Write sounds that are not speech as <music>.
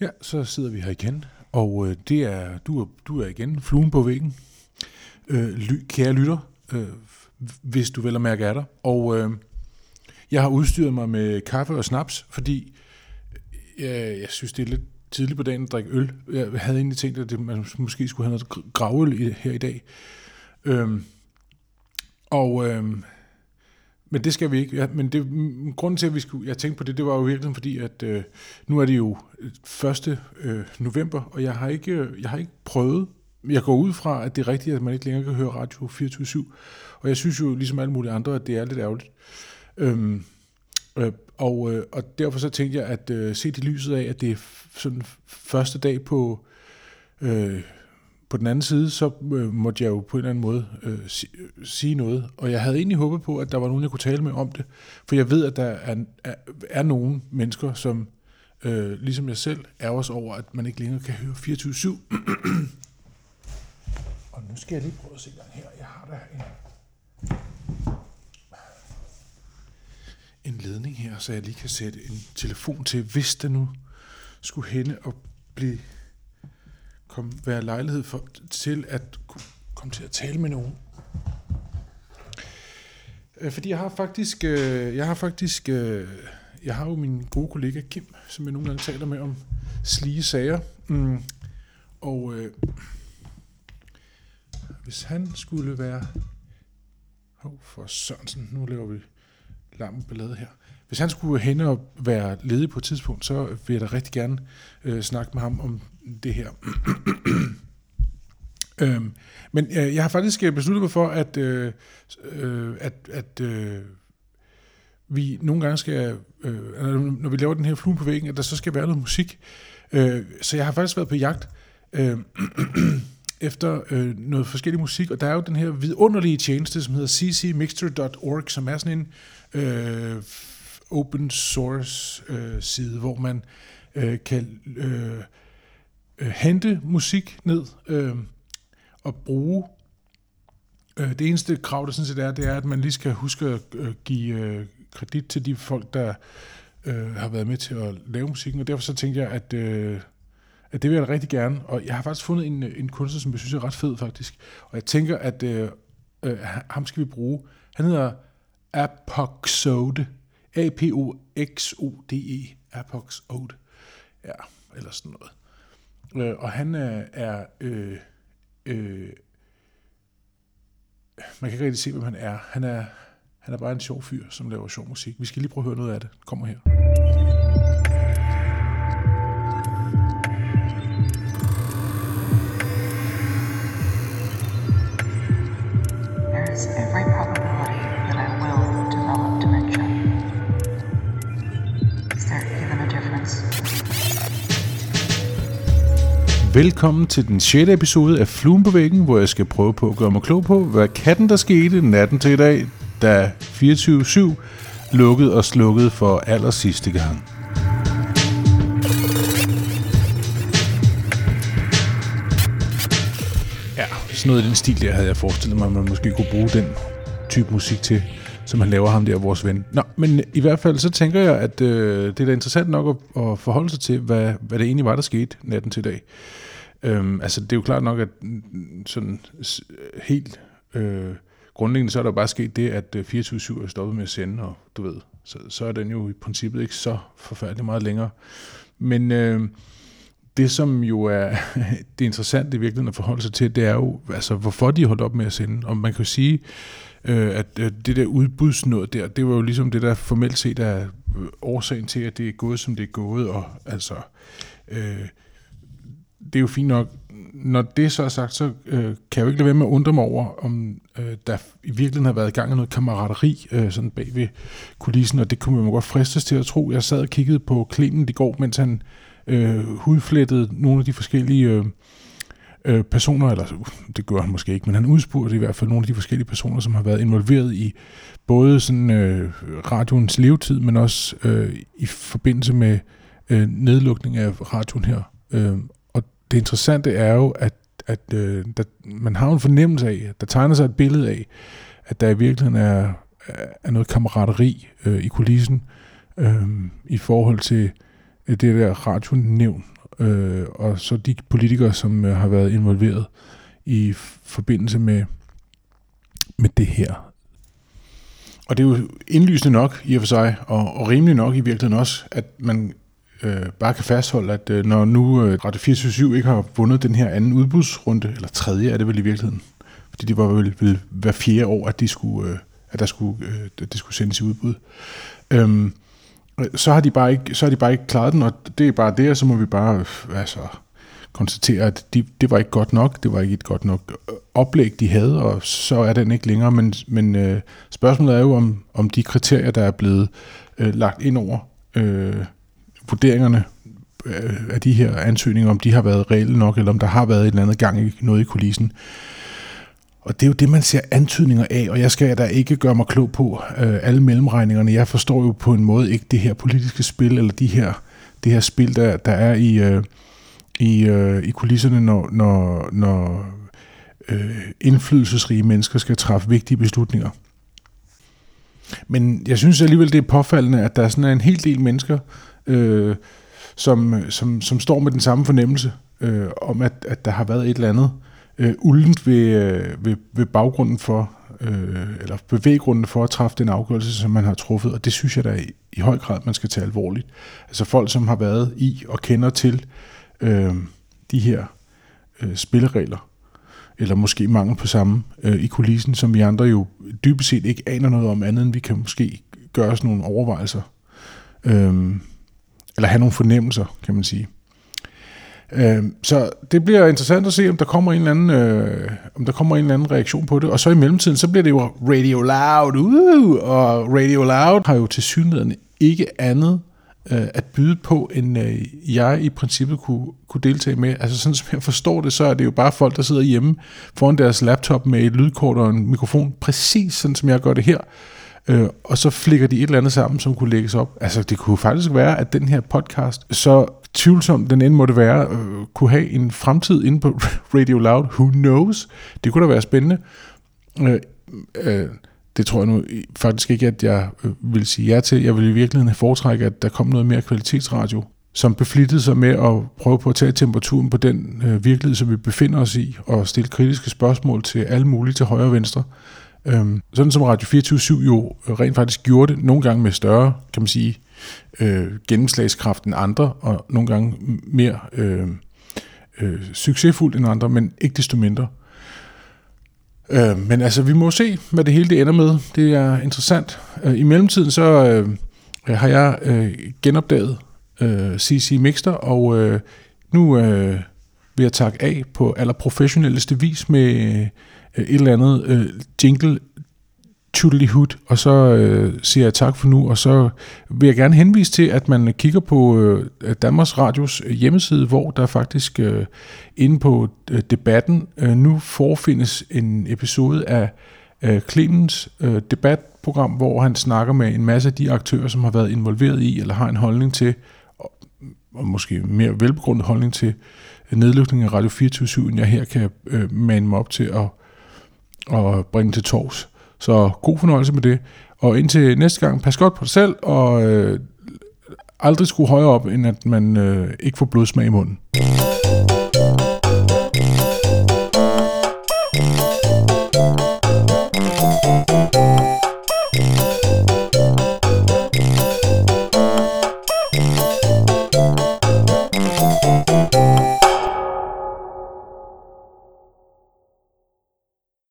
Ja, så sidder vi her igen, og øh, det er du, er, du er igen fluen på væggen, øh, ly, kære lytter, øh, hvis du vel at mærke er der. Og øh, jeg har udstyret mig med kaffe og snaps, fordi øh, jeg synes, det er lidt tidligt på dagen at drikke øl. Jeg havde egentlig tænkt, at det, man måske skulle have noget gravøl i, her i dag. Øh, og... Øh, men det skal vi ikke. Ja, men det, mm, grunden til, at vi skulle, jeg tænkte på det, det var jo virkelig fordi, at øh, nu er det jo øh, 1. Øh, november, og jeg har, ikke, øh, jeg har ikke prøvet. Jeg går ud fra, at det er rigtigt, at man ikke længere kan høre Radio 24 Og jeg synes jo, ligesom alle mulige andre, at det er lidt ærgerligt. Øhm, øh, og, øh, og derfor så tænkte jeg, at øh, set i lyset af, at det er sådan første dag på... Øh, på den anden side, så øh, måtte jeg jo på en eller anden måde øh, si, øh, sige noget. Og jeg havde egentlig håbet på, at der var nogen, jeg kunne tale med om det. For jeg ved, at der er, er, er nogle mennesker, som øh, ligesom jeg selv er også over, at man ikke længere kan høre 24-7. <clears throat> Og nu skal jeg lige prøve at se den her. Jeg har der en, en ledning her, så jeg lige kan sætte en telefon til, hvis det nu skulle hende og blive kom, være lejlighed for, til at komme til at tale med nogen. Øh, fordi jeg har faktisk, øh, jeg har faktisk, øh, jeg har jo min gode kollega Kim, som jeg nogle gange taler med om slige sager. Mm. Og øh, hvis han skulle være... Hov, oh, for Sørensen, nu laver vi larm ballade her. Hvis han skulle hen og være ledig på et tidspunkt, så vil jeg da rigtig gerne øh, snakke med ham om det her. <clears throat> øhm, men øh, jeg har faktisk øh, besluttet mig for, at, øh, øh, at, at øh, vi nogle gange skal, øh, når vi laver den her flue på væggen, at der så skal være noget musik. Øh, så jeg har faktisk været på jagt øh, <clears throat> efter øh, noget forskellig musik, og der er jo den her vidunderlige tjeneste, som hedder ccmixture.org, som er sådan en øh, open source øh, side, hvor man øh, kan øh, øh, hente musik ned øh, og bruge. Øh, det eneste krav, der sådan set er, det er, at man lige skal huske at øh, give øh, kredit til de folk, der øh, har været med til at lave musikken, og derfor så tænkte jeg, at, øh, at det vil jeg da rigtig gerne, og jeg har faktisk fundet en, øh, en kunstner, som jeg synes er ret fed faktisk, og jeg tænker, at øh, øh, ham skal vi bruge. Han hedder Apoxode, A-P-O-X-O-D-E, ja, eller sådan noget. Øh, og han er, er øh, øh, man kan ikke rigtig se, hvem han er. Han er, han er bare en sjov fyr, som laver sjov musik. Vi skal lige prøve at høre noget af det. Kommer her. There is Velkommen til den 6. episode af Fluen på væggen, hvor jeg skal prøve på at gøre mig klog på, hvad katten der skete natten til i dag, da 24-7 lukkede og slukkede for aller sidste gang. Ja, sådan noget i den stil der havde jeg forestillet mig, at man måske kunne bruge den type musik til, som han laver ham der, vores ven. Nå, men i hvert fald så tænker jeg, at øh, det er da interessant nok at, at forholde sig til, hvad, hvad det egentlig var, der skete natten til i dag. Øhm, altså det er jo klart nok, at sådan helt øh, grundlæggende, så er der bare sket det, at øh, 24-7 er stoppet med at sende, og du ved, så, så er den jo i princippet ikke så forfærdelig meget længere. Men øh, det, som jo er <laughs> det interessante i virkeligheden at forholde sig til, det er jo, altså, hvorfor de har holdt op med at sende. Og man kan jo sige, øh, at det der udbudsnød der, det var jo ligesom det, der formelt set er øh, årsagen til, at det er gået, som det er gået, og altså... Øh, det er jo fint nok. Når det så er sagt, så øh, kan jeg jo ikke lade være med at undre mig over, om øh, der i virkeligheden har været i gang af noget kammerateri øh, sådan bag ved kulissen, og det kunne man godt fristes til at tro. Jeg sad og kiggede på Clemen i går, mens han øh, hudflettede nogle af de forskellige øh, øh, personer, eller det gør han måske ikke, men han udspurgte i hvert fald nogle af de forskellige personer, som har været involveret i både sådan øh, radioens levetid, men også øh, i forbindelse med øh, nedlukning af radioen her. Øh, det interessante er jo, at, at øh, der, man har en fornemmelse af, at der tegner sig et billede af, at der i virkeligheden er, er noget kammerateri øh, i kulissen øh, i forhold til øh, det der radionævn, øh, og så de politikere, som øh, har været involveret i forbindelse med, med det her. Og det er jo indlysende nok i og for sig, og, og rimelig nok i virkeligheden også, at man øh, bare kan fastholde, at øh, når nu øh, Radio 427 ikke har vundet den her anden udbudsrunde, eller tredje er det vel i virkeligheden, fordi det var vel, vel hver fjerde år, at, de skulle, øh, at der skulle, øh, det skulle sendes i udbud. Øhm, så har de bare ikke, så har de bare ikke klaret den, og det er bare det, og så må vi bare øh, altså, konstatere, at de, det var ikke godt nok, det var ikke et godt nok øh, oplæg, de havde, og så er den ikke længere, men, men øh, spørgsmålet er jo, om, om de kriterier, der er blevet øh, lagt ind over øh, vurderingerne øh, af de her ansøgninger, om de har været reelle nok, eller om der har været et eller andet gang i noget i kulissen. Og det er jo det, man ser antydninger af, og jeg skal da ikke gøre mig klog på øh, alle mellemregningerne. Jeg forstår jo på en måde ikke det her politiske spil, eller de her, det her spil, der, der er i, øh, i, øh, i kulisserne, når, når, når øh, indflydelsesrige mennesker skal træffe vigtige beslutninger. Men jeg synes alligevel, det er påfaldende, at der er sådan en hel del mennesker, øh, som, som, som står med den samme fornemmelse øh, om, at, at der har været et eller andet øh, uldent ved, øh, ved, ved baggrunden for, øh, eller bevæggrunden for at træffe den afgørelse, som man har truffet, og det synes jeg da i, i høj grad, man skal tage alvorligt. Altså folk, som har været i og kender til øh, de her øh, spilleregler, eller måske mangel på samme øh, i kulissen, som vi andre jo dybest set ikke aner noget om andet, end vi kan måske gøre os nogle overvejelser. Øh, eller have nogle fornemmelser, kan man sige. Øh, så det bliver interessant at se, om der kommer en eller anden, øh, om der kommer en eller anden reaktion på det. Og så i mellemtiden, så bliver det jo Radio Loud, uh, og Radio Loud har jo til synligheden ikke andet øh, at byde på, end øh, jeg i princippet kunne, kunne deltage med. Altså sådan som jeg forstår det, så er det jo bare folk, der sidder hjemme foran deres laptop med et lydkort og en mikrofon, præcis sådan som jeg gør det her. Øh, og så flikker de et eller andet sammen, som kunne lægges op. Altså det kunne faktisk være, at den her podcast, så tvivlsom den end måtte være, øh, kunne have en fremtid inde på <laughs> Radio Loud. Who knows? Det kunne da være spændende. Øh, øh, det tror jeg nu faktisk ikke, at jeg øh, vil sige ja til. Jeg vil i virkeligheden foretrække, at der kom noget mere kvalitetsradio, som beflittede sig med at prøve på at tage temperaturen på den øh, virkelighed, som vi befinder os i, og stille kritiske spørgsmål til alle mulige til højre og venstre. Øhm, sådan som Radio 24 jo øh, rent faktisk gjorde det, nogle gange med større, kan man sige, øh, gennemslagskraft end andre, og nogle gange mere øh, øh, succesfuldt end andre, men ikke desto mindre. Øh, men altså, vi må se, hvad det hele det ender med. Det er interessant. Øh, I mellemtiden så øh, har jeg øh, genopdaget øh, CC Mixter, og øh, nu øh, vil jeg takke af på allerprofessionelleste vis med øh, et eller andet øh, jingle Hood, og så øh, siger jeg tak for nu, og så vil jeg gerne henvise til, at man kigger på øh, Danmarks Radios øh, hjemmeside, hvor der faktisk øh, inde på øh, debatten øh, nu forfindes en episode af øh, Clemens øh, debatprogram, hvor han snakker med en masse af de aktører, som har været involveret i, eller har en holdning til, og, og måske mere velbegrundet holdning til, nedlukningen af Radio 24 end jeg her kan øh, mane mig op til at, at bringe til tors. Så god fornøjelse med det. Og indtil næste gang, pas godt på dig selv, og øh, aldrig skrue højere op, end at man øh, ikke får blodsmag i munden.